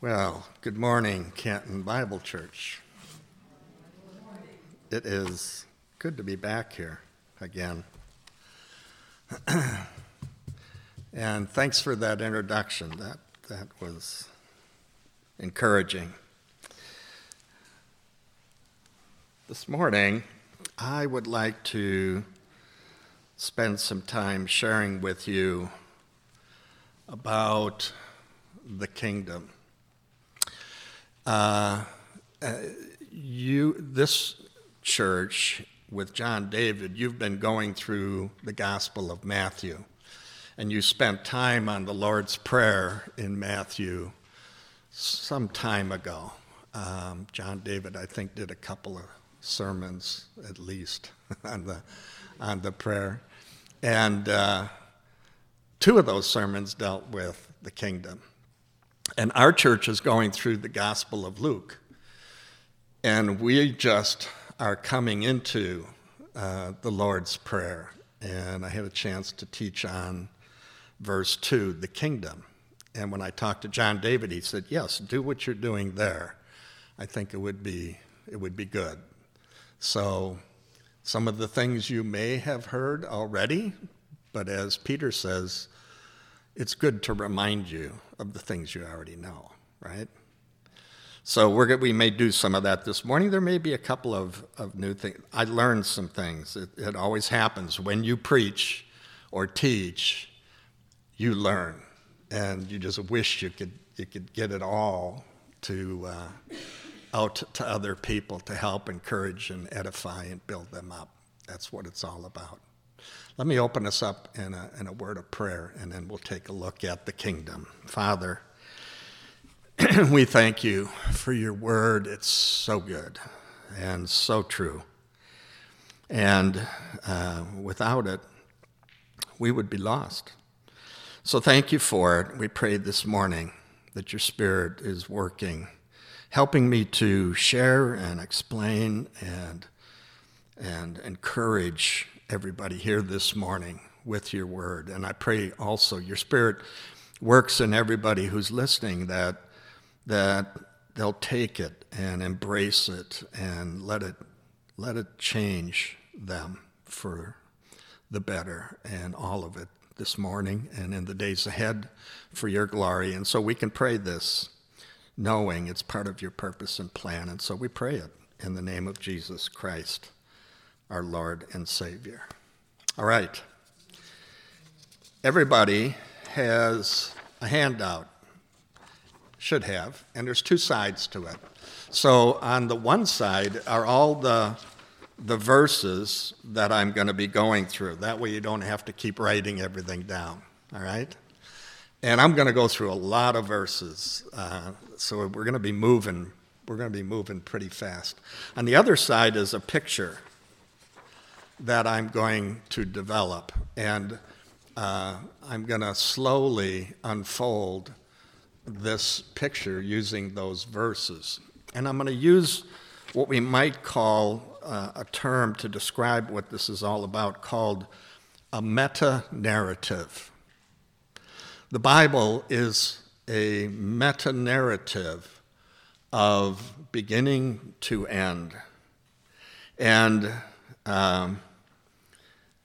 Well, good morning, Canton Bible Church. It is good to be back here again. and thanks for that introduction. That, that was encouraging. This morning, I would like to spend some time sharing with you about the kingdom. Uh, uh, you, this church with John David, you've been going through the Gospel of Matthew, and you spent time on the Lord's Prayer in Matthew some time ago. Um, John David, I think, did a couple of sermons at least on the on the prayer, and uh, two of those sermons dealt with the kingdom. And our church is going through the Gospel of Luke. And we just are coming into uh, the Lord's Prayer. And I had a chance to teach on verse 2, the kingdom. And when I talked to John David, he said, Yes, do what you're doing there. I think it would be, it would be good. So, some of the things you may have heard already, but as Peter says, it's good to remind you of the things you already know, right? So we're, we may do some of that this morning. There may be a couple of, of new things. I learned some things. It, it always happens. When you preach or teach, you learn. And you just wish you could, you could get it all to uh, out to other people to help encourage and edify and build them up. That's what it's all about. Let me open us up in a, in a word of prayer, and then we'll take a look at the kingdom. Father, we thank you for your word. It's so good and so true. And uh, without it, we would be lost. So thank you for it. We pray this morning that your spirit is working, helping me to share and explain and, and encourage everybody here this morning with your word. And I pray also your spirit works in everybody who's listening that that they'll take it and embrace it and let it let it change them for the better and all of it this morning and in the days ahead for your glory. And so we can pray this knowing it's part of your purpose and plan. And so we pray it in the name of Jesus Christ our Lord and Savior. All right. Everybody has a handout, should have, and there's two sides to it. So on the one side are all the the verses that I'm going to be going through. That way you don't have to keep writing everything down. All right? And I'm going to go through a lot of verses. Uh, so we're going to be moving. We're going to be moving pretty fast. On the other side is a picture that I'm going to develop. And uh, I'm going to slowly unfold this picture using those verses. And I'm going to use what we might call uh, a term to describe what this is all about called a meta narrative. The Bible is a meta narrative of beginning to end. And um,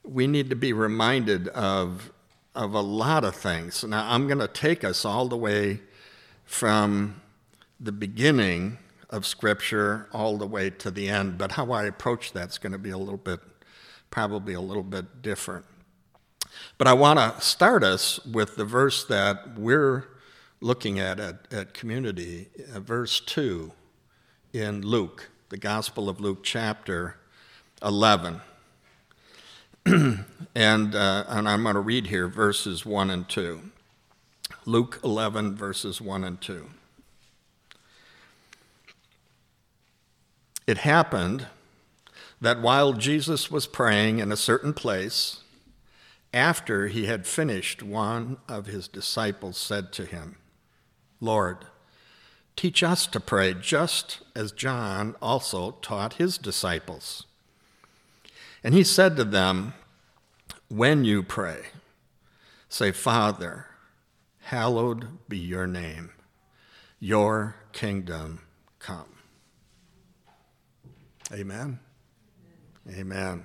we need to be reminded of, of a lot of things. Now, I'm going to take us all the way from the beginning of Scripture all the way to the end, but how I approach that's going to be a little bit, probably a little bit different. But I want to start us with the verse that we're looking at at, at Community, uh, verse 2 in Luke, the Gospel of Luke, chapter 11. and, uh, and I'm going to read here verses 1 and 2. Luke 11, verses 1 and 2. It happened that while Jesus was praying in a certain place, after he had finished, one of his disciples said to him, Lord, teach us to pray just as John also taught his disciples. And he said to them, When you pray, say, Father, hallowed be your name. Your kingdom come. Amen. Amen.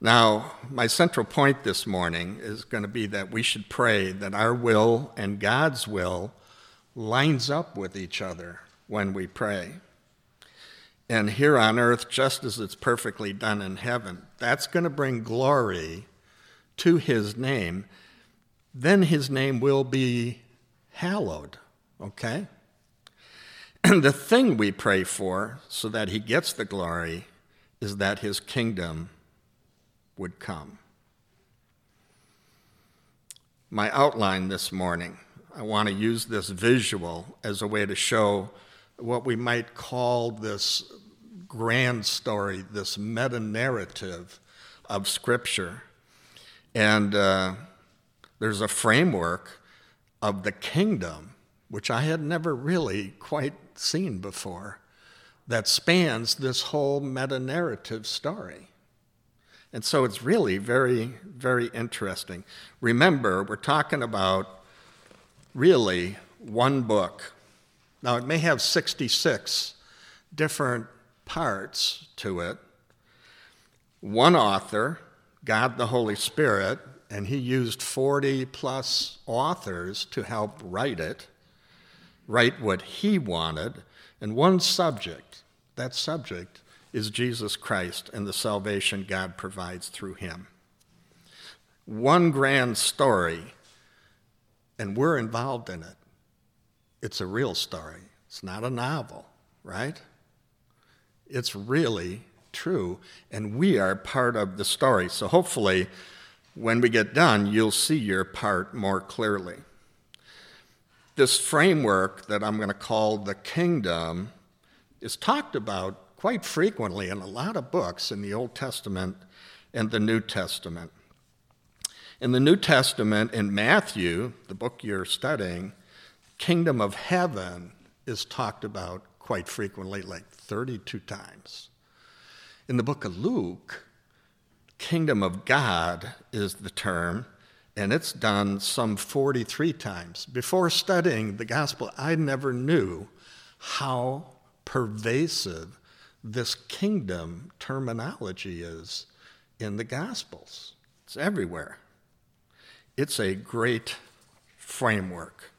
Now, my central point this morning is going to be that we should pray that our will and God's will lines up with each other when we pray. And here on earth, just as it's perfectly done in heaven, that's going to bring glory to his name. Then his name will be hallowed, okay? And the thing we pray for so that he gets the glory is that his kingdom would come. My outline this morning, I want to use this visual as a way to show what we might call this grand story, this meta narrative of Scripture. And uh, there's a framework of the kingdom, which I had never really quite seen before, that spans this whole meta narrative story. And so it's really very, very interesting. Remember, we're talking about really one book. Now, it may have 66 different parts to it. One author, God the Holy Spirit, and he used 40 plus authors to help write it, write what he wanted, and one subject. That subject is Jesus Christ and the salvation God provides through him. One grand story, and we're involved in it. It's a real story, it's not a novel, right? It's really true, and we are part of the story. So hopefully, when we get done, you'll see your part more clearly. This framework that I'm going to call the kingdom is talked about quite frequently in a lot of books in the Old Testament and the New Testament. In the New Testament, in Matthew, the book you're studying, kingdom of heaven is talked about quite frequently, like 32 times. In the book of Luke, kingdom of God is the term, and it's done some 43 times. Before studying the gospel, I never knew how pervasive this kingdom terminology is in the Gospels. It's everywhere. It's a great framework.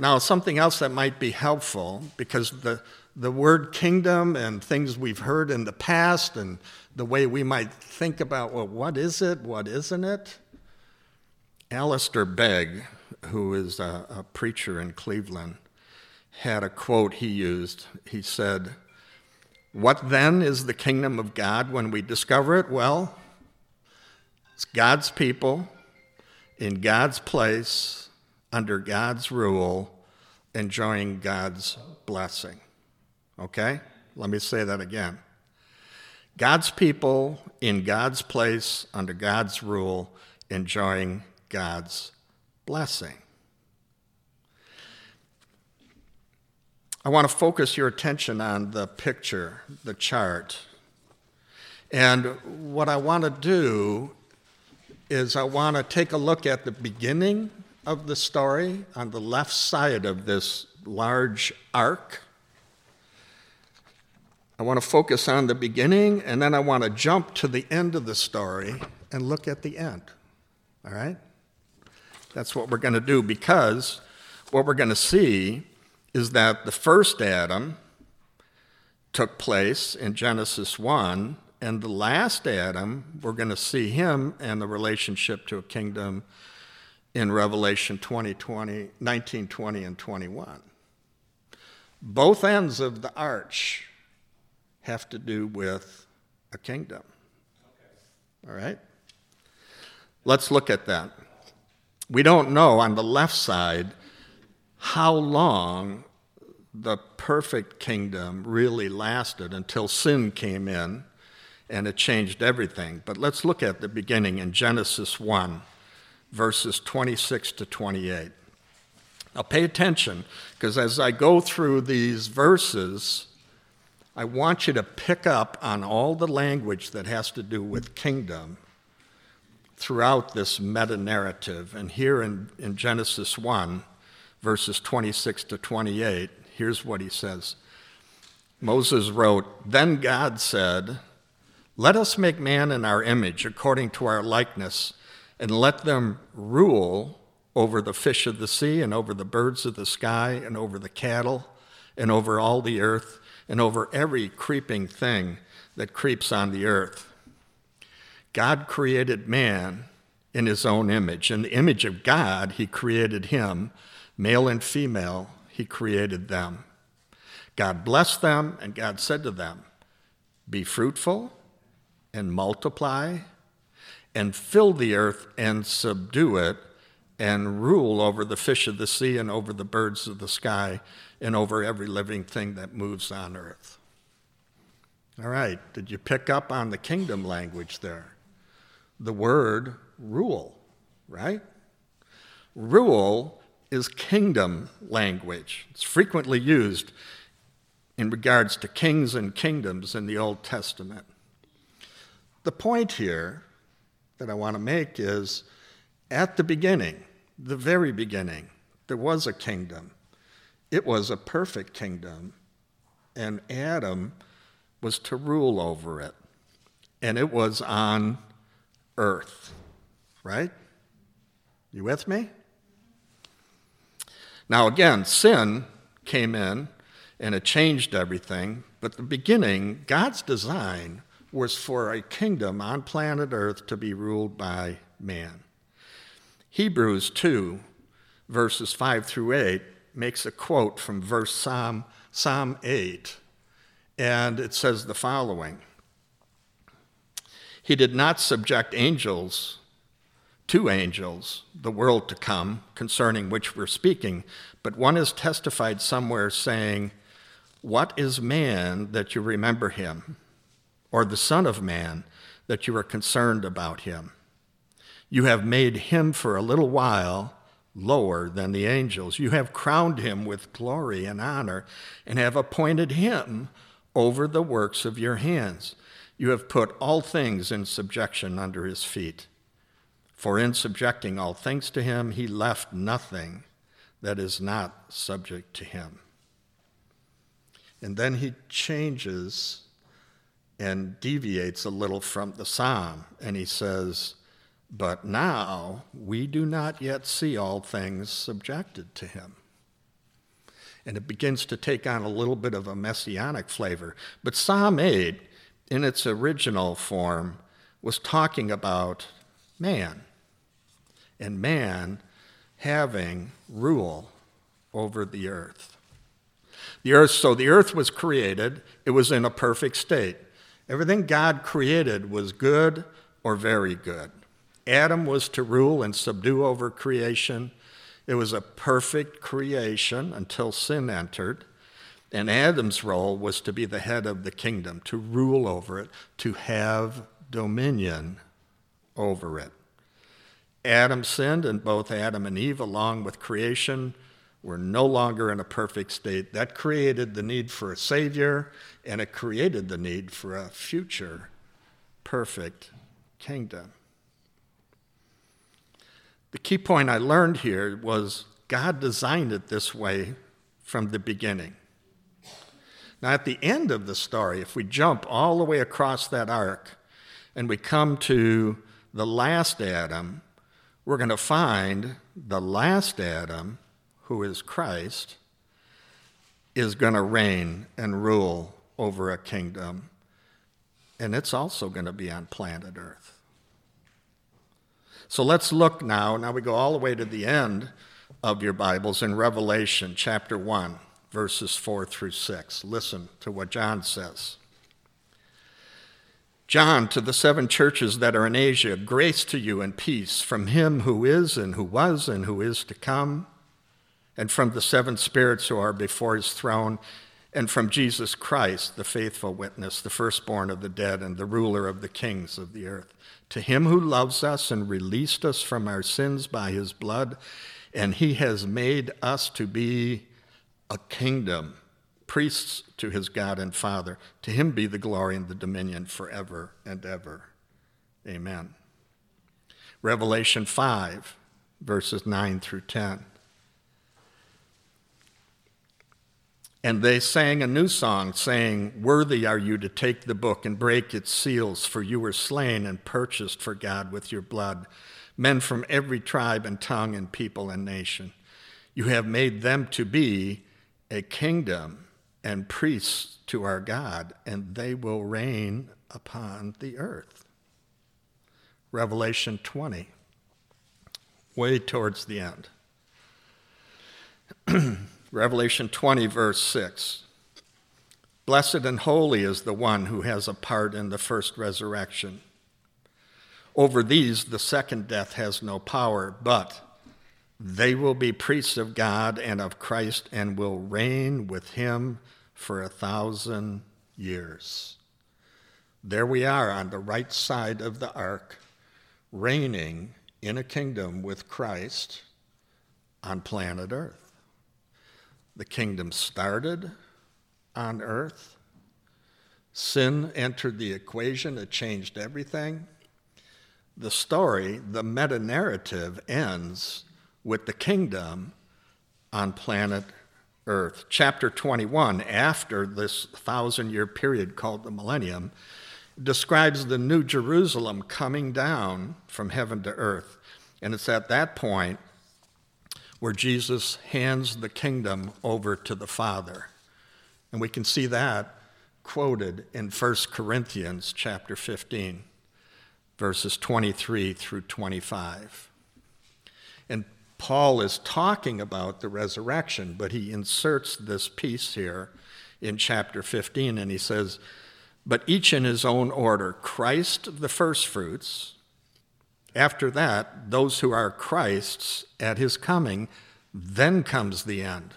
Now, something else that might be helpful, because the, the word kingdom and things we've heard in the past and the way we might think about, well, what is it? What isn't it? Alistair Begg, who is a, a preacher in Cleveland, had a quote he used. He said, what then is the kingdom of God when we discover it? Well, it's God's people in God's place, under God's rule, enjoying God's blessing. Okay? Let me say that again. God's people in God's place, under God's rule, enjoying God's blessing. I want to focus your attention on the picture, the chart. And what I want to do is I want to take a look at the beginning of the story on the left side of this large arc. I want to focus on the beginning, and then I want to jump to the end of the story and look at the end. All right? That's what we're going to do because what we're going to see is that the first Adam took place in Genesis 1, and the last Adam, we're going to see him and the relationship to a kingdom in Revelation 20, 20, 19, 20, and 21. Both ends of the arch have to do with a kingdom. All right? Let's look at that. We don't know on the left side how long the perfect kingdom really lasted until sin came in and it changed everything. But let's look at the beginning in Genesis 1, verses 26 to 28. Now, pay attention, because as I go through these verses, I want you to pick up on all the language that has to do with kingdom throughout this meta narrative. And here in, in Genesis 1, verses 26 to 28. Here's what he says Moses wrote, Then God said, Let us make man in our image, according to our likeness, and let them rule over the fish of the sea, and over the birds of the sky, and over the cattle, and over all the earth, and over every creeping thing that creeps on the earth. God created man in his own image. In the image of God, he created him, male and female, he created them. God blessed them, and God said to them, Be fruitful and multiply and fill the earth and subdue it and rule over the fish of the sea and over the birds of the sky and over every living thing that moves on earth. All right, did you pick up on the kingdom language there? The word rule, right? Rule is kingdom language. It's frequently used in regards to kings and kingdoms in the Old Testament. The point here that I want to make is at the beginning, the very beginning, there was a kingdom. It was a perfect kingdom, and Adam was to rule over it. And it was on earth, right? You with me? Now, again, sin came in and it changed everything. But the beginning, God's design was for a kingdom on planet Earth to be ruled by man. Hebrews 2, verses 5 through 8, makes a quote from verse Psalm, Psalm 8, and it says the following He did not subject angels to angels, the world to come, concerning which we're speaking, but one is testified somewhere saying, what is man that you remember him, or the Son of Man that you are concerned about him? You have made him for a little while lower than the angels. You have crowned him with glory and honor, and have appointed him over the works of your hands. You have put all things in subjection under his feet. For in subjecting all things to him, he left nothing that is not subject to him. And then he changes and deviates a little from the psalm, and he says, But now we do not yet see all things subjected to him. And it begins to take on a little bit of a messianic flavor. But Psalm 8, in its original form, was talking about man, and man having rule over the earth. The earth, so the earth was created, it was in a perfect state. Everything God created was good or very good. Adam was to rule and subdue over creation. It was a perfect creation until sin entered. And Adam's role was to be the head of the kingdom, to rule over it, to have dominion over it. Adam sinned, and both Adam and Eve, along with creation, were no longer in a perfect state. That created the need for a Savior, and it created the need for a future perfect kingdom. The key point I learned here was God designed it this way from the beginning. Now, at the end of the story, if we jump all the way across that arc and we come to the last Adam, we're going to find the last Adam who is Christ, is going to reign and rule over a kingdom, and it's also going to be on planet Earth. So let's look now. Now we go all the way to the end of your Bibles in Revelation chapter 1, verses 4 through 6. Listen to what John says. John, to the seven churches that are in Asia, grace to you and peace from him who is, and who was, and who is to come and from the seven spirits who are before his throne, and from Jesus Christ, the faithful witness, the firstborn of the dead, and the ruler of the kings of the earth. To him who loves us and released us from our sins by his blood, and he has made us to be a kingdom, priests to his God and Father. To him be the glory and the dominion forever and ever. Amen. Revelation 5, verses 9 through 10. And they sang a new song, saying, Worthy are you to take the book and break its seals, for you were slain and purchased for God with your blood, men from every tribe and tongue and people and nation. You have made them to be a kingdom and priests to our God, and they will reign upon the earth. Revelation 20, way towards the end. Revelation 20, verse 6. Blessed and holy is the one who has a part in the first resurrection. Over these, the second death has no power, but they will be priests of God and of Christ and will reign with him for a thousand years. There we are on the right side of the arc, reigning in a kingdom with Christ on planet Earth. The kingdom started on earth. Sin entered the equation, it changed everything. The story, the meta narrative, ends with the kingdom on planet Earth. Chapter 21, after this thousand year period called the millennium, describes the new Jerusalem coming down from heaven to earth. And it's at that point where Jesus hands the kingdom over to the Father. And we can see that quoted in 1 Corinthians chapter 15, verses 23 through 25. And Paul is talking about the resurrection, but he inserts this piece here in chapter 15, and he says, But each in his own order Christ the firstfruits, after that, those who are Christ's at his coming, then comes the end,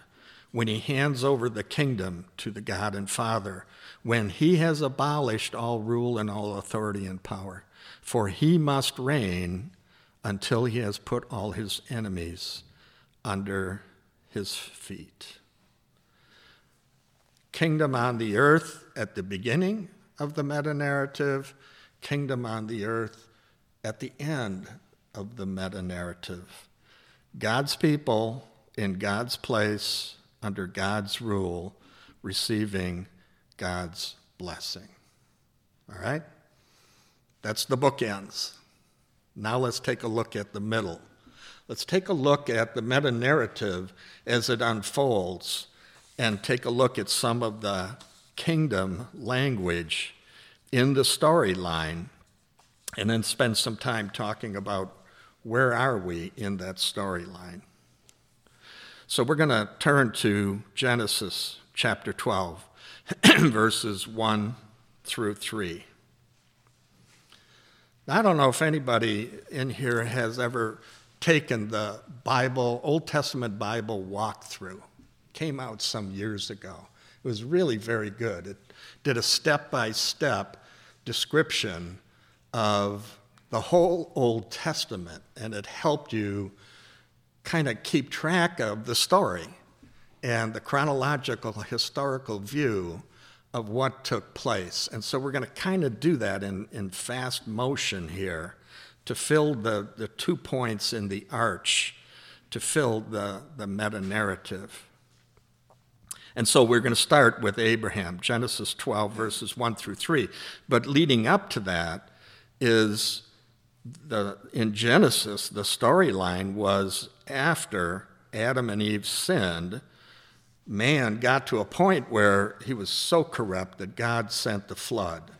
when he hands over the kingdom to the God and Father, when he has abolished all rule and all authority and power. For he must reign until he has put all his enemies under his feet. Kingdom on the earth at the beginning of the meta narrative, kingdom on the earth at the end of the meta narrative. God's people in God's place, under God's rule, receiving God's blessing. All right? That's the bookends. Now let's take a look at the middle. Let's take a look at the meta narrative as it unfolds and take a look at some of the kingdom language in the storyline and then spend some time talking about where are we in that storyline. So we're going to turn to Genesis chapter 12, verses 1 through 3. I don't know if anybody in here has ever taken the Bible, Old Testament Bible walkthrough. Came out some years ago. It was really very good. It did a step by step description of the whole Old Testament, and it helped you kind of keep track of the story and the chronological historical view of what took place. And so we're going to kind of do that in, in fast motion here to fill the, the two points in the arch, to fill the, the meta narrative. And so we're going to start with Abraham, Genesis 12, verses 1 through 3. But leading up to that is the, in Genesis, the storyline was after Adam and Eve sinned man got to a point where he was so corrupt that God sent the flood.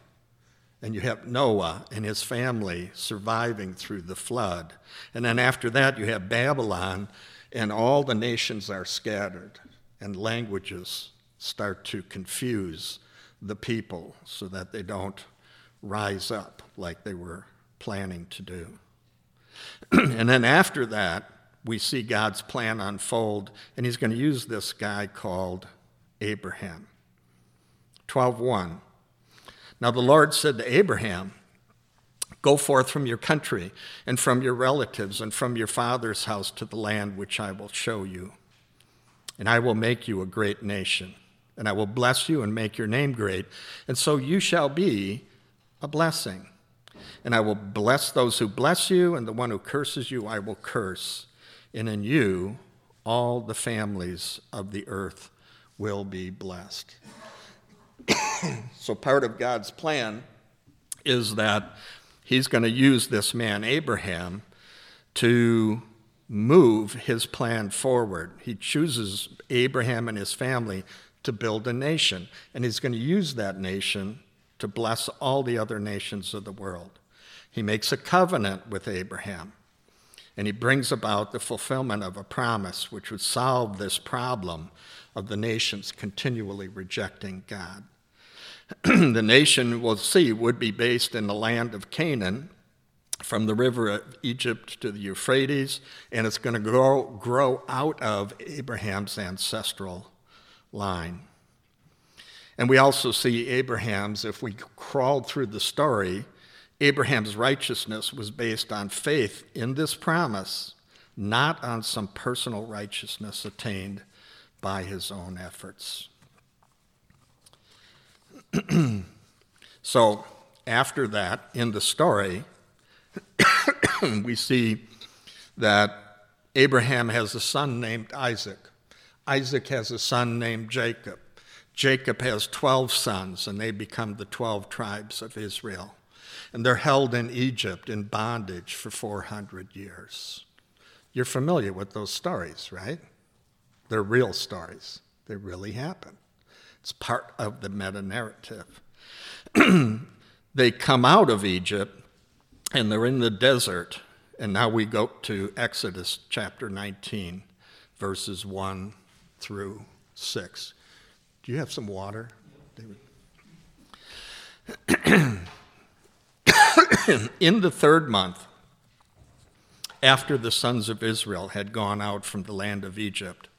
And you have Noah and his family surviving through the flood. And then after that, you have Babylon, and all the nations are scattered, and languages start to confuse the people so that they don't rise up like they were planning to do. and then after that, we see God's plan unfold, and he's going to use this guy called Abraham. 12:1. Now the Lord said to Abraham, Go forth from your country and from your relatives and from your father's house to the land which I will show you. And I will make you a great nation, and I will bless you and make your name great, and so you shall be a blessing. And I will bless those who bless you, and the one who curses you I will curse and in you all the families of the earth will be blessed. so, part of God's plan is that he's going to use this man, Abraham, to move his plan forward. He chooses Abraham and his family to build a nation, and he's going to use that nation to bless all the other nations of the world. He makes a covenant with Abraham, and he brings about the fulfillment of a promise which would solve this problem of the nations continually rejecting God. the nation, we'll see, would be based in the land of Canaan, from the river of Egypt to the Euphrates, and it's going to grow, grow out of Abraham's ancestral line. And we also see Abraham's, if we crawled through the story, Abraham's righteousness was based on faith in this promise, not on some personal righteousness attained by his own efforts. so, after that, in the story, we see that Abraham has a son named Isaac. Isaac has a son named Jacob. Jacob has 12 sons, and they become the 12 tribes of Israel. And they're held in Egypt in bondage for 400 years. You're familiar with those stories, right? They're real stories, they really happen. It's part of the meta narrative. they come out of Egypt and they're in the desert. And now we go to Exodus chapter 19, verses 1 through 6. Do you have some water, David? in the third month, after the sons of Israel had gone out from the land of Egypt,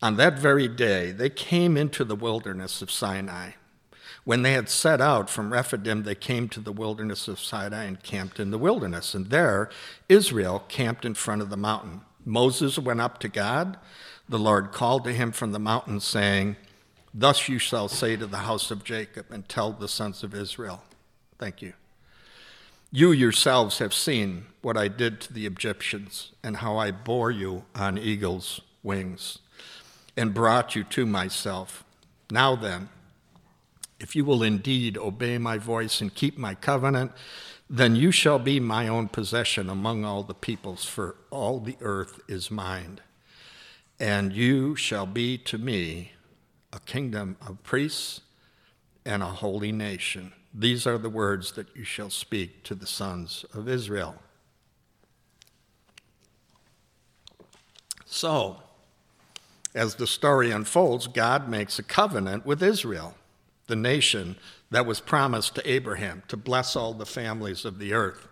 on that very day they came into the wilderness of Sinai. When they had set out from Rephidim, they came to the wilderness of Sinai and camped in the wilderness. And there, Israel camped in front of the mountain. Moses went up to God. The Lord called to him from the mountain, saying, Thus you shall say to the house of Jacob and tell the sons of Israel. Thank you. You yourselves have seen what I did to the Egyptians and how I bore you on eagle's wings and brought you to myself. Now then, if you will indeed obey my voice and keep my covenant, then you shall be my own possession among all the peoples, for all the earth is mine. And you shall be to me a kingdom of priests and a holy nation. These are the words that you shall speak to the sons of Israel. So, as the story unfolds, God makes a covenant with Israel the nation that was promised to Abraham to bless all the families of the earth.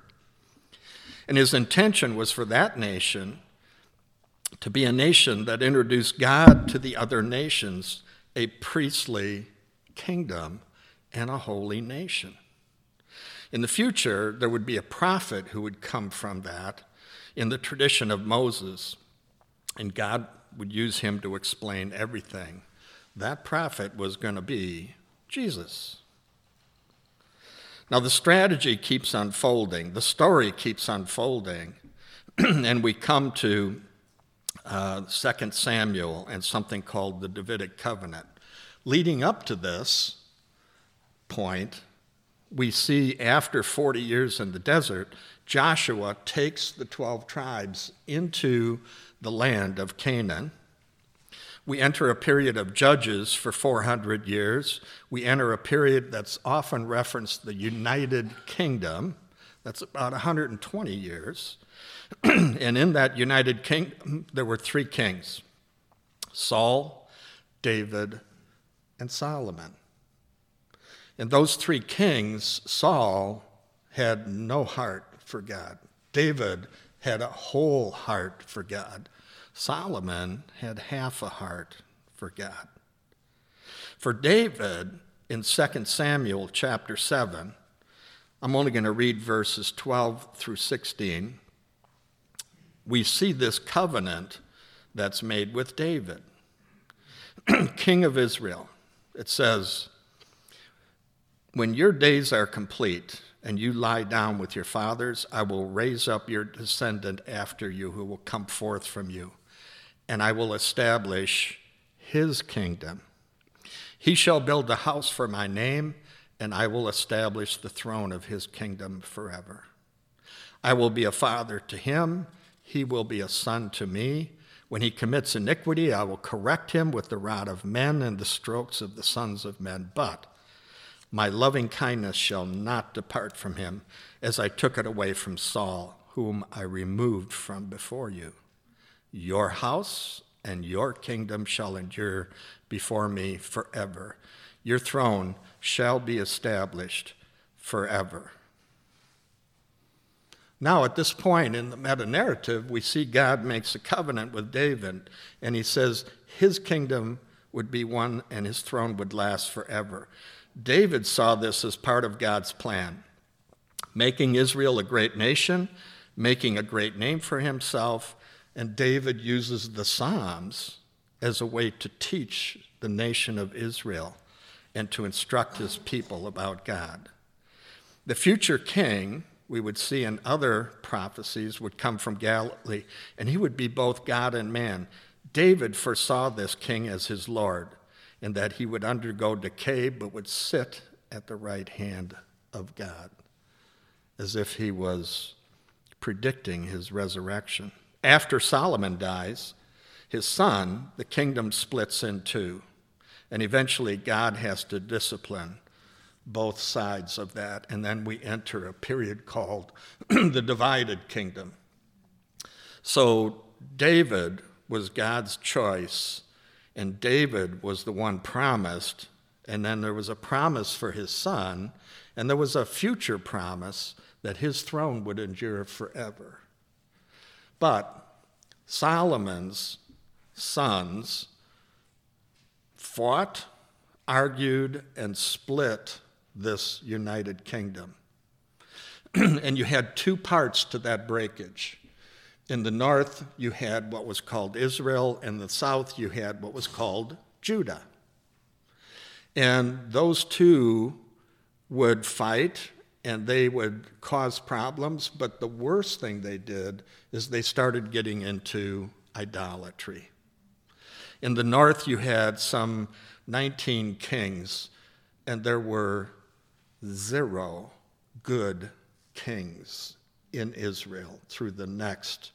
And his intention was for that nation to be a nation that introduced God to the other nations, a priestly kingdom and a holy nation. In the future, there would be a prophet who would come from that in the tradition of Moses, and God would use him to explain everything. That prophet was going to be Jesus. Now, the strategy keeps unfolding, the story keeps unfolding, and we come to uh, 2 Samuel and something called the Davidic covenant. Leading up to this point, we see after 40 years in the desert, Joshua takes the 12 tribes into the land of Canaan we enter a period of judges for 400 years. We enter a period that's often referenced the United Kingdom. That's about 120 years. and in that United Kingdom, there were three kings Saul, David, and Solomon. And those three kings, Saul had no heart for God. David had a whole heart for God. Solomon had half a heart for God. For David, in 2 Samuel chapter 7, I'm only going to read verses 12 through 16. We see this covenant that's made with David, king of Israel. It says, When your days are complete and you lie down with your fathers, I will raise up your descendant after you who will come forth from you and I will establish his kingdom. He shall build a house for my name, and I will establish the throne of his kingdom forever. I will be a father to him, he will be a son to me. When he commits iniquity, I will correct him with the rod of men and the strokes of the sons of men. But my loving kindness shall not depart from him, as I took it away from Saul, whom I removed from before you. Your house and your kingdom shall endure before me forever. Your throne shall be established forever. Now, at this point in the meta narrative, we see God makes a covenant with David, and he says his kingdom would be one and his throne would last forever. David saw this as part of God's plan, making Israel a great nation, making a great name for himself, and David uses the Psalms as a way to teach the nation of Israel and to instruct his people about God. The future king, we would see in other prophecies, would come from Galilee, and he would be both God and man. David foresaw this king as his Lord, and that he would undergo decay but would sit at the right hand of God, as if he was predicting his resurrection. After Solomon dies, his son, the kingdom splits in two. And eventually, God has to discipline both sides of that. And then we enter a period called the divided kingdom. So, David was God's choice, and David was the one promised. And then there was a promise for his son, and there was a future promise that his throne would endure forever. But Solomon's sons fought, argued, and split this united kingdom. and you had two parts to that breakage. In the north, you had what was called Israel. In the south, you had what was called Judah. And those two would fight and they would cause problems, but the worst thing they did is they started getting into idolatry. In the north, you had some 19 kings, and there were zero good kings in Israel through the next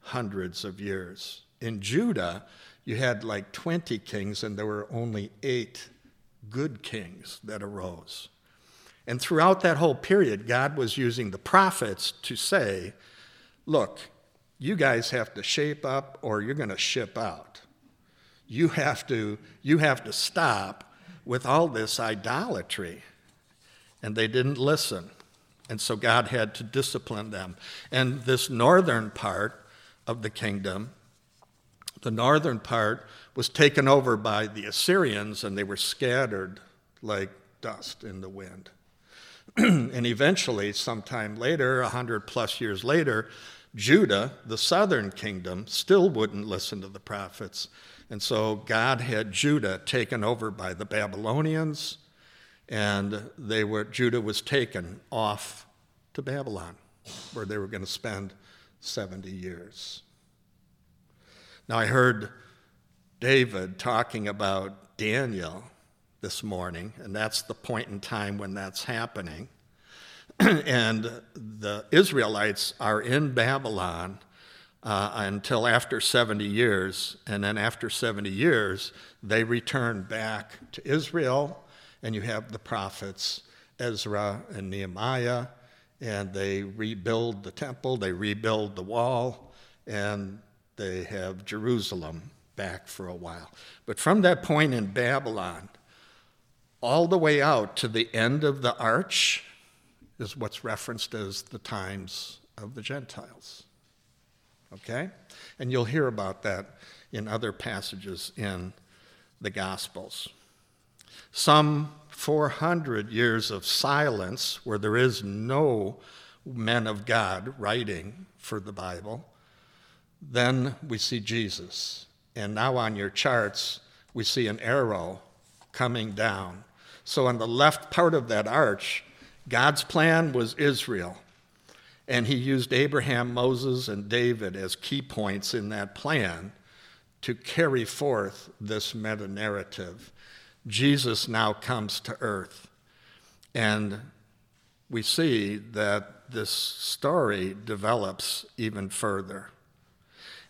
hundreds of years. In Judah, you had like 20 kings, and there were only eight good kings that arose. And throughout that whole period, God was using the prophets to say, look, you guys have to shape up or you're going to ship out. You have to, you have to stop with all this idolatry. And they didn't listen. And so God had to discipline them. And this northern part of the kingdom, the northern part was taken over by the Assyrians and they were scattered like dust in the wind. and eventually, sometime later, a hundred plus years later, Judah, the southern kingdom, still wouldn't listen to the prophets. And so God had Judah taken over by the Babylonians, and they were, Judah was taken off to Babylon, where they were going to spend 70 years. Now, I heard David talking about Daniel this morning, and that's the point in time when that's happening. and the Israelites are in Babylon uh, until after 70 years, and then after 70 years, they return back to Israel, and you have the prophets Ezra and Nehemiah, and they rebuild the temple, they rebuild the wall, and they have Jerusalem back for a while. But from that point in Babylon, all the way out to the end of the arch is what's referenced as the times of the Gentiles. Okay? And you'll hear about that in other passages in the Gospels. Some 400 years of silence where there is no men of God writing for the Bible. Then we see Jesus. And now on your charts, we see an arrow coming down. So, on the left part of that arch, God's plan was Israel. And he used Abraham, Moses, and David as key points in that plan to carry forth this meta narrative. Jesus now comes to earth. And we see that this story develops even further.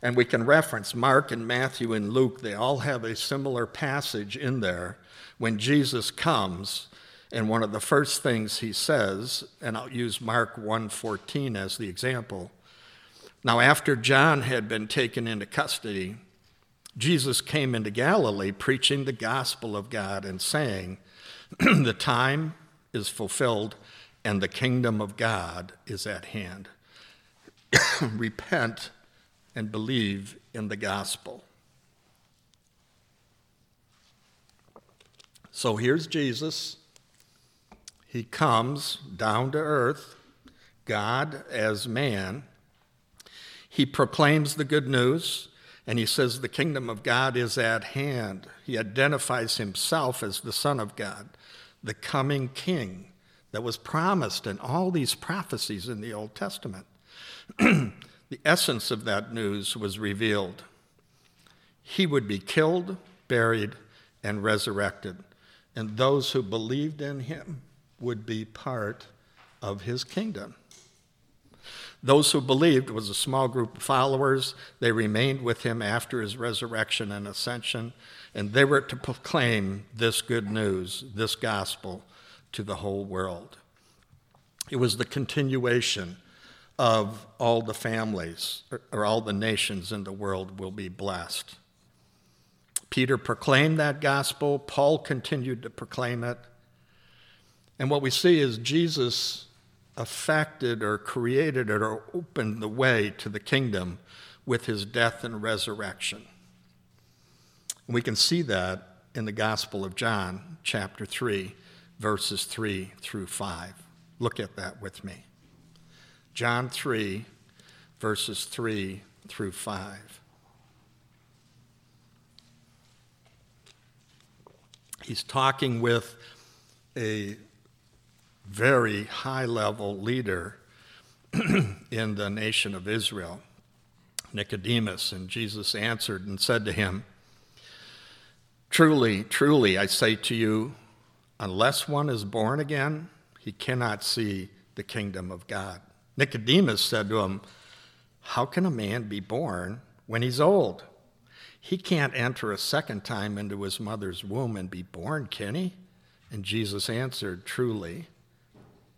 And we can reference Mark and Matthew and Luke, they all have a similar passage in there when Jesus comes. And one of the first things he says, and I'll use Mark 1:14 as the example. Now after John had been taken into custody, Jesus came into Galilee preaching the gospel of God and saying, "The time is fulfilled and the kingdom of God is at hand. Repent and believe in the gospel. So here's Jesus. He comes down to earth, God as man. He proclaims the good news, and he says the kingdom of God is at hand. He identifies himself as the Son of God, the coming King that was promised in all these prophecies in the Old Testament. the essence of that news was revealed. He would be killed, buried, and resurrected, and those who believed in him would be part of his kingdom. Those who believed was a small group of followers. They remained with him after his resurrection and ascension, and they were to proclaim this good news, this gospel, to the whole world. It was the continuation of all the families or all the nations in the world will be blessed. Peter proclaimed that gospel, Paul continued to proclaim it. And what we see is Jesus affected or created or opened the way to the kingdom with his death and resurrection. We can see that in the Gospel of John, chapter 3, verses 3 through 5. Look at that with me. John 3, verses 3 through 5. He's talking with a very high level leader in the nation of Israel, Nicodemus. And Jesus answered and said to him, Truly, truly, I say to you, unless one is born again, he cannot see the kingdom of God. Nicodemus said to him, How can a man be born when he's old? He can't enter a second time into his mother's womb and be born, can he? And Jesus answered, Truly,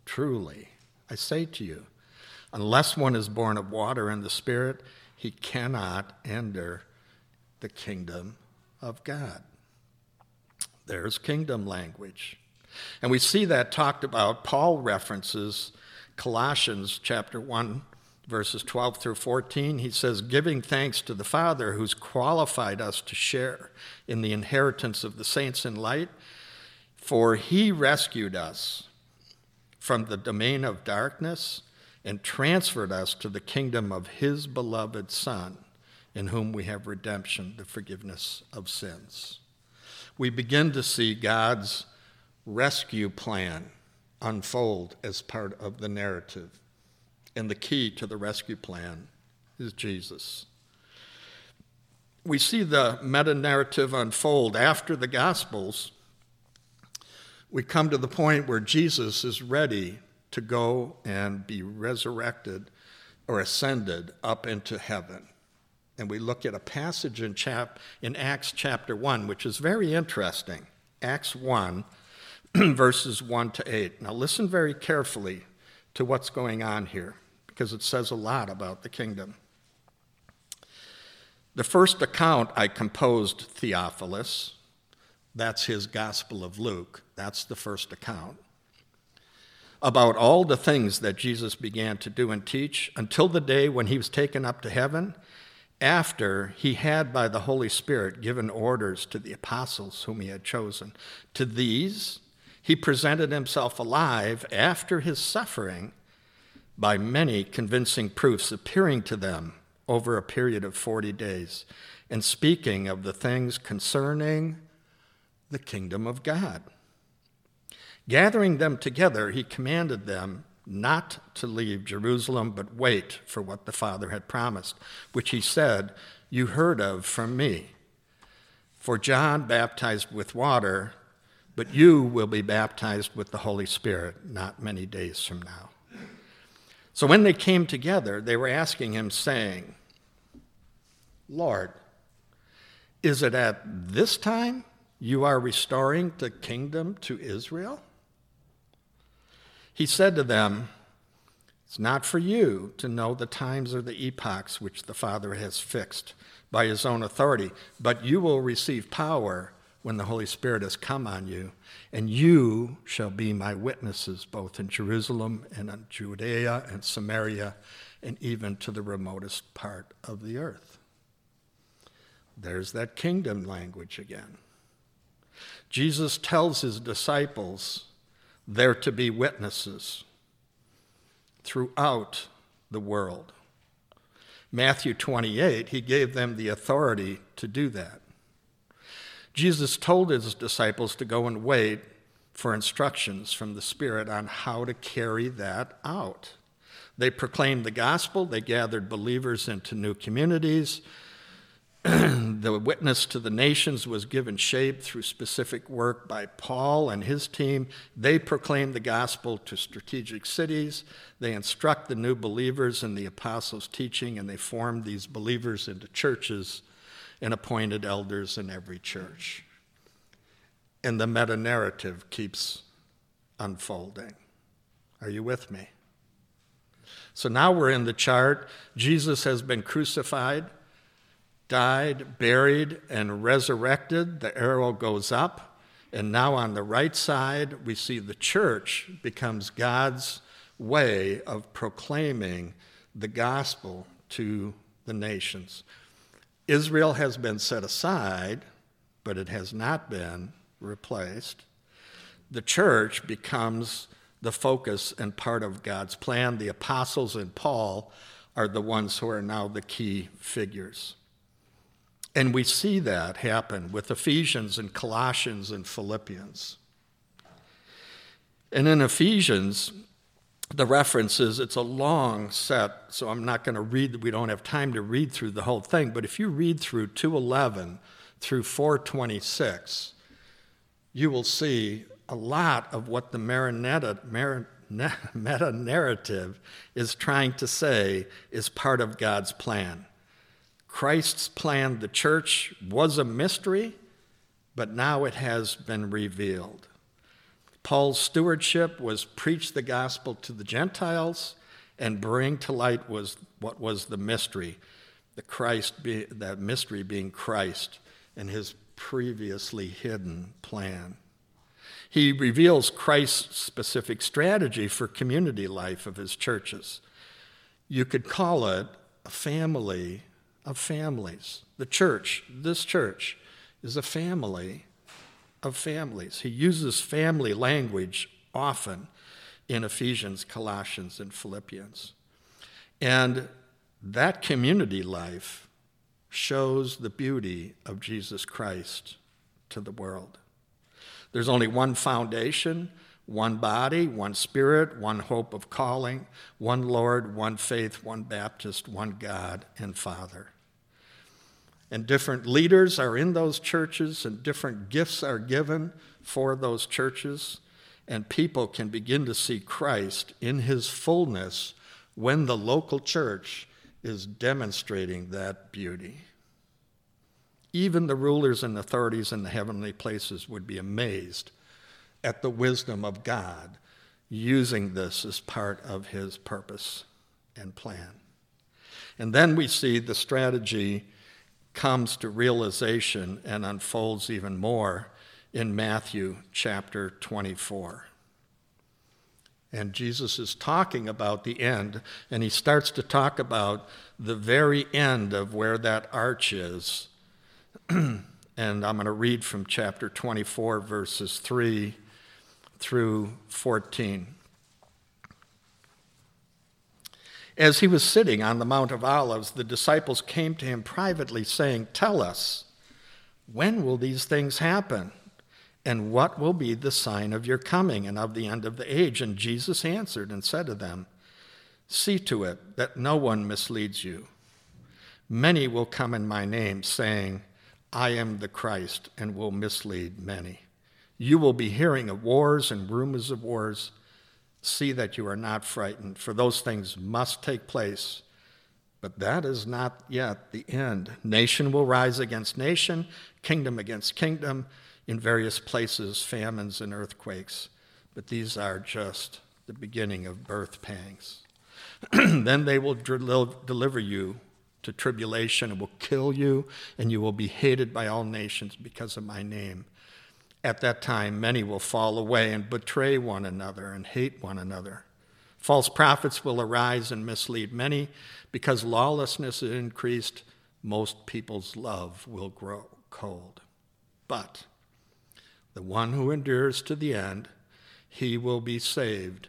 truly, I say to you, unless one is born of water and the Spirit, he cannot enter the kingdom of God. There's kingdom language. And we see that talked about. Paul references Colossians chapter 1, verses 12 through 14, he says, Giving thanks to the Father who's qualified us to share in the inheritance of the saints in light, for he rescued us from the domain of darkness and transferred us to the kingdom of his beloved Son, in whom we have redemption, the forgiveness of sins. We begin to see God's rescue plan unfold as part of the narrative. And the key to the rescue plan is Jesus. We see the meta narrative unfold after the Gospels. We come to the point where Jesus is ready to go and be resurrected or ascended up into heaven. And we look at a passage in, chap- in Acts chapter 1, which is very interesting. Acts 1, verses 1 to 8. Now, listen very carefully to what's going on here because it says a lot about the kingdom. The first account I composed, Theophilus, that's his Gospel of Luke, that's the first account, about all the things that Jesus began to do and teach until the day when he was taken up to heaven, after he had by the Holy Spirit given orders to the apostles whom he had chosen. To these, he presented himself alive after his suffering by many convincing proofs, appearing to them over a period of 40 days and speaking of the things concerning the kingdom of God. Gathering them together, he commanded them not to leave Jerusalem, but wait for what the Father had promised, which he said, You heard of from me. For John baptized with water, but you will be baptized with the Holy Spirit not many days from now. So when they came together, they were asking him, saying, Lord, is it at this time you are restoring the kingdom to Israel? He said to them, It's not for you to know the times or the epochs which the Father has fixed by his own authority, but you will receive power when the Holy Spirit has come on you, and you shall be my witnesses both in Jerusalem and in Judea and Samaria and even to the remotest part of the earth. There's that kingdom language again. Jesus tells his disciples they're to be witnesses throughout the world. Matthew 28, he gave them the authority to do that. Jesus told his disciples to go and wait for instructions from the Spirit on how to carry that out. They proclaimed the gospel, they gathered believers into new communities, the witness to the nations was given shape through specific work by Paul and his team. They proclaim the gospel to strategic cities. They instruct the new believers in the apostles' teaching, and they form these believers into churches and appointed elders in every church. And the meta narrative keeps unfolding. Are you with me? So now we're in the chart. Jesus has been crucified died, buried, and resurrected. The arrow goes up. And now on the right side, we see the church becomes God's way of proclaiming the gospel to the nations. Israel has been set aside, but it has not been replaced. The church becomes the focus and part of God's plan. The apostles and Paul are the ones who are now the key figures. And we see that happen with Ephesians and Colossians and Philippians. And in Ephesians, the references, it's a long set, so I'm not going to read, we don't have time to read through the whole thing, but if you read through 211 through 426, you will see a lot of what the Maranatha, meta narrative is trying to say is part of God's plan. Christ's plan, the church, was a mystery, but now it has been revealed. Paul's stewardship was preach the gospel to the Gentiles and bring to light was what was the mystery, the Christ be, that mystery being Christ and his previously hidden plan. He reveals Christ's specific strategy for community life of his churches. You could call it a family of families. The church, this church, is a family of families. He uses family language often in Ephesians, Colossians, and Philippians. And that community life shows the beauty of Jesus Christ to the world. There's only one foundation, one body, one spirit, one hope of calling, one Lord, one faith, one Baptist, one God and Father and different leaders are in those churches, and different gifts are given for those churches, and people can begin to see Christ in his fullness when the local church is demonstrating that beauty. Even the rulers and authorities in the heavenly places would be amazed at the wisdom of God using this as part of his purpose and plan. And then we see the strategy comes to realization and unfolds even more in Matthew chapter 24. And Jesus is talking about the end, and he starts to talk about the very end of where that arc is. and I'm going to read from chapter 24, verses 3 through 14. As he was sitting on the Mount of Olives, the disciples came to him privately, saying, Tell us, when will these things happen? And what will be the sign of your coming and of the end of the age? And Jesus answered and said to them, See to it that no one misleads you. Many will come in my name, saying, I am the Christ, and will mislead many. You will be hearing of wars and rumors of wars. See that you are not frightened, for those things must take place. But that is not yet the end. Nation will rise against nation, kingdom against kingdom in various places famines and earthquakes, but these are just the beginning of birth pangs. then they will deliver you to tribulation and will kill you, and you will be hated by all nations because of my name. At that time, many will fall away and betray one another and hate one another. False prophets will arise and mislead many. Because lawlessness is increased, most people's love will grow cold. But the one who endures to the end, he will be saved.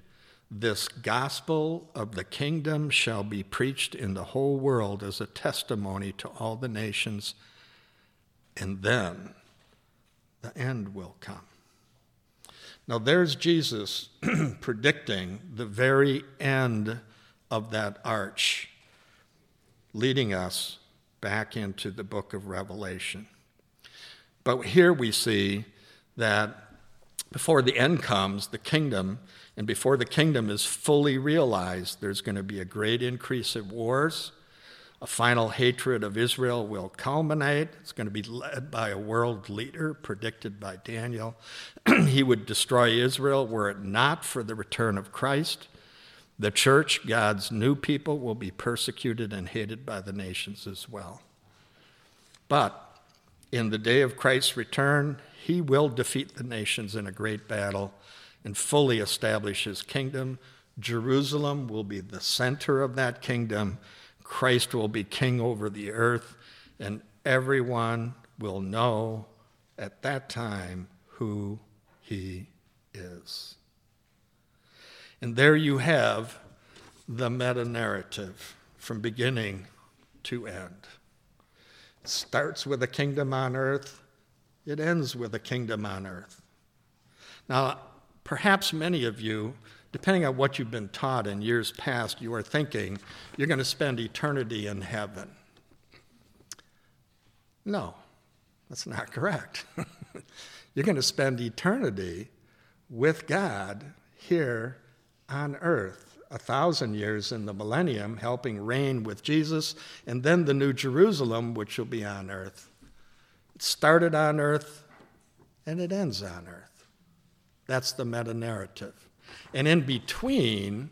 This gospel of the kingdom shall be preached in the whole world as a testimony to all the nations, and then the end will come. Now, there's Jesus predicting the very end of that arc, leading us back into the book of Revelation. But here we see that before the end comes, the kingdom, and before the kingdom is fully realized, there's going to be a great increase of wars. A final hatred of Israel will culminate. It's going to be led by a world leader predicted by Daniel. he would destroy Israel were it not for the return of Christ. The church, God's new people, will be persecuted and hated by the nations as well. But in the day of Christ's return, he will defeat the nations in a great battle and fully establish his kingdom. Jerusalem will be the center of that kingdom. Christ will be king over the earth, and everyone will know at that time who he is. And there you have the meta narrative from beginning to end. It starts with a kingdom on earth, it ends with a kingdom on earth. Now, perhaps many of you, depending on what you've been taught in years past, you are thinking you're going to spend eternity in heaven. No, that's not correct. you're going to spend eternity with God here on earth, a thousand years in the millennium, helping reign with Jesus, and then the New Jerusalem, which will be on earth. It started on earth and it ends on earth. That's the meta narrative. And in between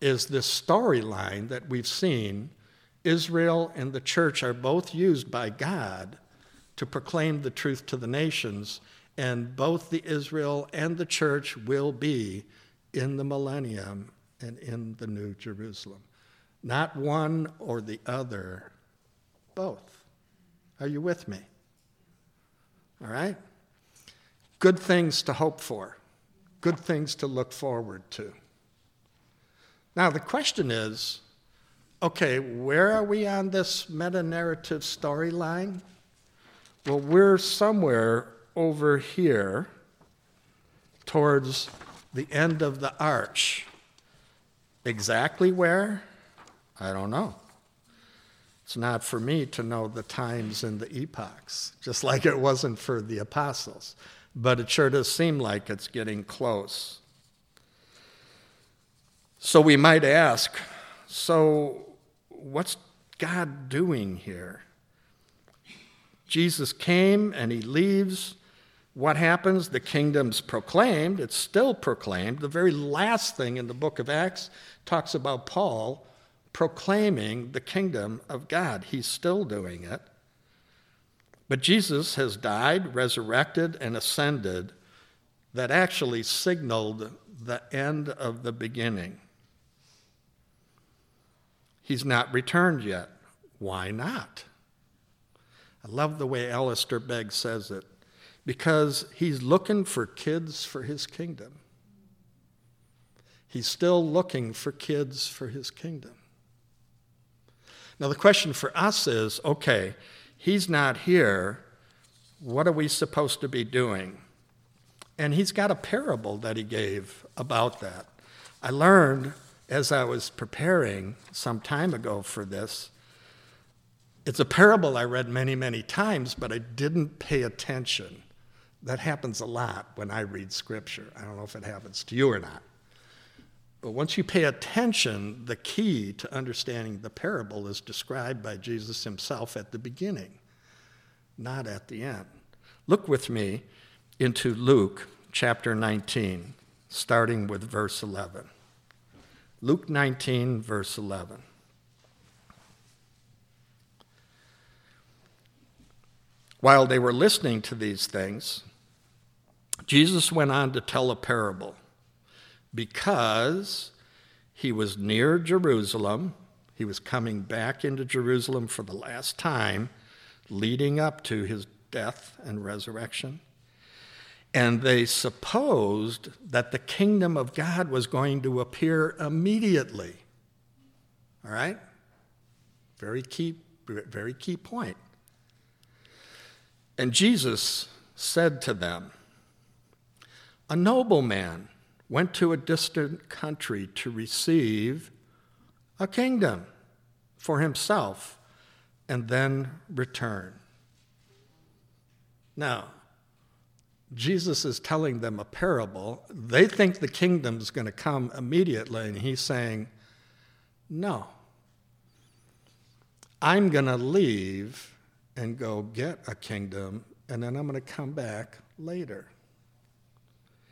is this storyline that we've seen. Israel and the church are both used by God to proclaim the truth to the nations, and both the Israel and the church will be in the millennium and in the New Jerusalem. Not one or the other, both. Are you with me? All right? Good things to hope for, good things to look forward to. Now, the question is okay, where are we on this meta narrative storyline? Well, we're somewhere over here towards the end of the arc. Exactly where? I don't know. It's not for me to know the times and the epochs, just like it wasn't for the apostles. But it sure does seem like it's getting close. So we might ask so, what's God doing here? Jesus came and he leaves. What happens? The kingdom's proclaimed. It's still proclaimed. The very last thing in the book of Acts talks about Paul proclaiming the kingdom of God. He's still doing it. But Jesus has died, resurrected, and ascended that actually signaled the end of the beginning. He's not returned yet. Why not? I love the way Alistair Begg says it because he's looking for kids for his kingdom. He's still looking for kids for his kingdom. Now, the question for us is okay, he's not here. What are we supposed to be doing? And he's got a parable that he gave about that. I learned as I was preparing some time ago for this. It's a parable I read many, many times, but I didn't pay attention. That happens a lot when I read scripture. I don't know if it happens to you or not. But once you pay attention, the key to understanding the parable is described by Jesus himself at the beginning, not at the end. Look with me into Luke chapter 19, starting with verse 11. Luke 19, verse 11. While they were listening to these things, Jesus went on to tell a parable because he was near Jerusalem. He was coming back into Jerusalem for the last time, leading up to his death and resurrection. And they supposed that the kingdom of God was going to appear immediately. All right? Very key, very key point. And Jesus said to them, A nobleman went to a distant country to receive a kingdom for himself and then return. Now, Jesus is telling them a parable. They think the kingdom's going to come immediately, and he's saying, No. I'm going to leave and go get a kingdom, and then I'm going to come back later.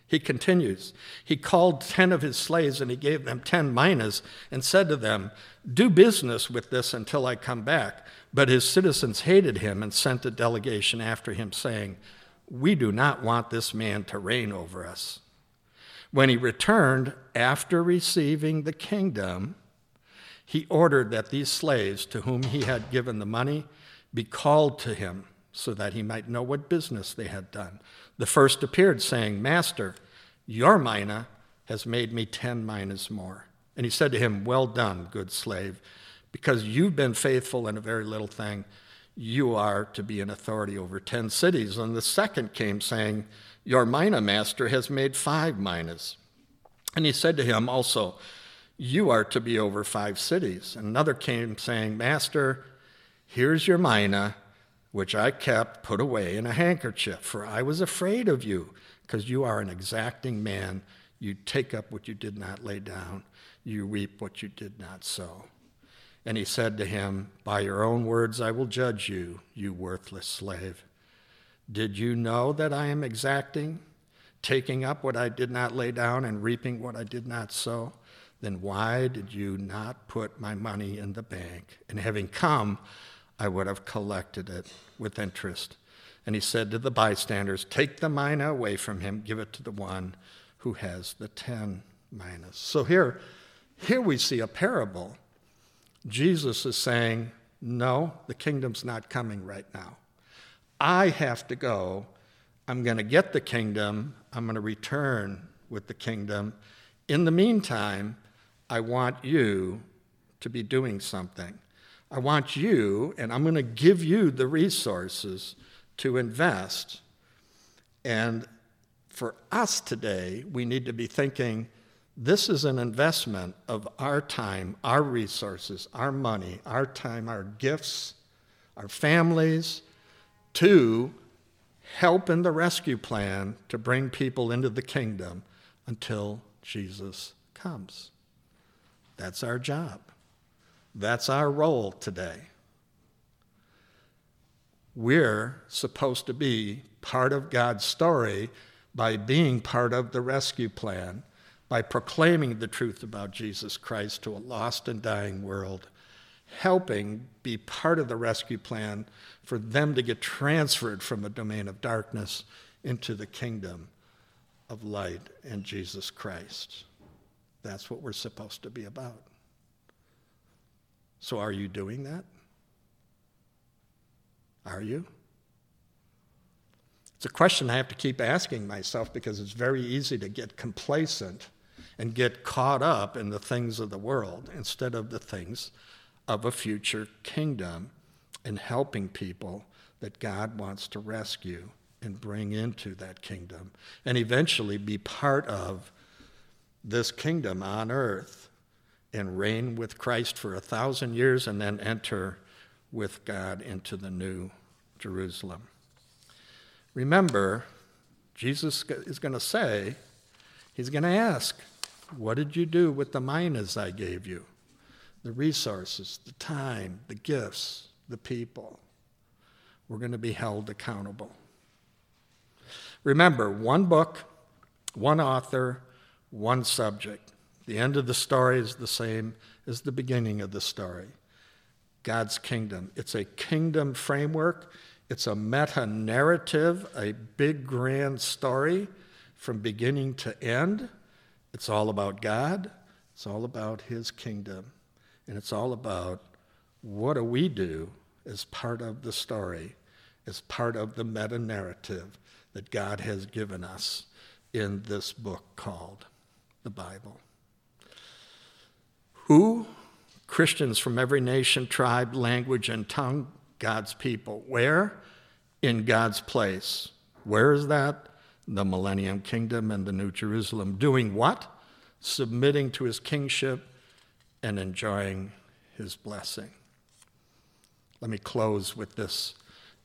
He continues, He called ten of his slaves and he gave them ten minas and said to them, Do business with this until I come back. But his citizens hated him and sent a delegation after him, saying, we do not want this man to reign over us. When he returned after receiving the kingdom, he ordered that these slaves to whom he had given the money be called to him so that he might know what business they had done. The first appeared, saying, Master, your mina has made me ten minas more. And he said to him, Well done, good slave, because you've been faithful in a very little thing you are to be an authority over 10 cities. And the second came saying, Your mina master has made five minas. And he said to him also, You are to be over five cities. And another came saying, Master, here's your mina, which I kept put away in a handkerchief, for I was afraid of you, because you are an exacting man. You take up what you did not lay down, you reap what you did not sow. And he said to him, By your own words I will judge you, you worthless slave. Did you know that I am exacting, taking up what I did not lay down and reaping what I did not sow? Then why did you not put my money in the bank? And having come, I would have collected it with interest. And he said to the bystanders, Take the mina away from him, give it to the one who has the ten minas. So here, here we see a parable Jesus is saying, No, the kingdom's not coming right now. I have to go. I'm going to get the kingdom. I'm going to return with the kingdom. In the meantime, I want you to be doing something. I want you, and I'm going to give you the resources to invest. And for us today, we need to be thinking this is an investment of our time, our resources, our money, our time, our gifts, our families to help in the rescue plan to bring people into the kingdom until Jesus comes. That's our job. That's our role today. We're supposed to be part of God's story by being part of the rescue plan by proclaiming the truth about Jesus Christ to a lost and dying world, helping be part of the rescue plan for them to get transferred from a domain of darkness into the kingdom of light and Jesus Christ. That's what we're supposed to be about. So, are you doing that? Are you? It's a question I have to keep asking myself because it's very easy to get complacent and get caught up in the things of the world instead of the things of a future kingdom and helping people that God wants to rescue and bring into that kingdom and eventually be part of this kingdom on earth and reign with Christ for a thousand years and then enter with God into the new Jerusalem. Remember, Jesus is going to say, He's going to ask, What did you do with the minas I gave you? The resources, the time, the gifts, the people. We're going to be held accountable. Remember, one book, one author, one subject. The end of the story is the same as the beginning of the story God's kingdom. It's a kingdom framework, it's a meta narrative, a big grand story from beginning to end. It's all about God, it's all about His kingdom, and it's all about what do we do as part of the story, as part of the meta narrative that God has given us in this book called the Bible. Who? Christians from every nation, tribe, language, and tongue, God's people. Where? In God's place. Where is that? The millennium kingdom and the New Jerusalem. Doing what? Submitting to his kingship and enjoying his blessing. Let me close with this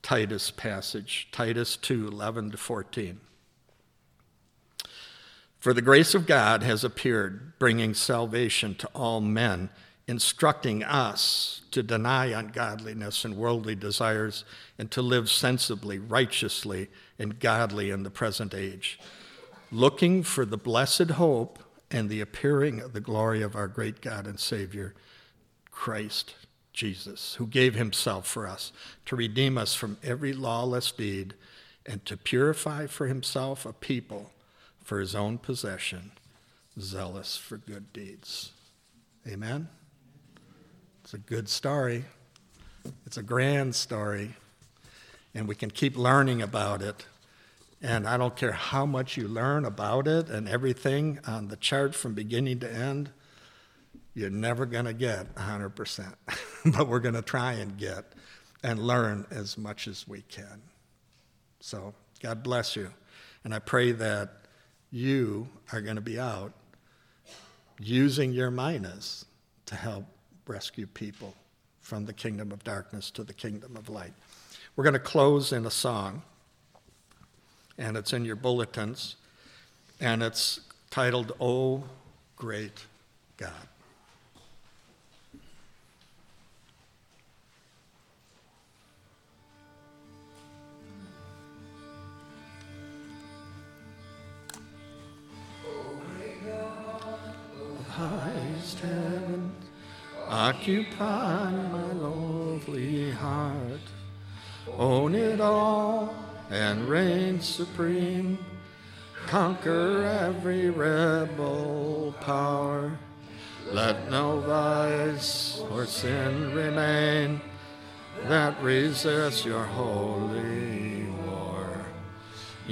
Titus passage, Titus 2 11 to 14. For the grace of God has appeared, bringing salvation to all men, instructing us to deny ungodliness and worldly desires and to live sensibly, righteously, and godly in the present age, looking for the blessed hope and the appearing of the glory of our great God and Savior, Christ Jesus, who gave himself for us to redeem us from every lawless deed and to purify for himself a people for his own possession, zealous for good deeds. Amen? It's a good story. It's a grand story. And we can keep learning about it. And I don't care how much you learn about it and everything on the chart from beginning to end, you're never going to get 100%. but we're going to try and get and learn as much as we can. So, God bless you. And I pray that you are going to be out using your minas to help rescue people from the kingdom of darkness to the kingdom of light. We're going to close in a song, and it's in your bulletins, and it's titled, Oh Great God. Highest heaven, occupy my lovely heart. Own it all and reign supreme, conquer every rebel power. Let no vice or sin remain that resists your holy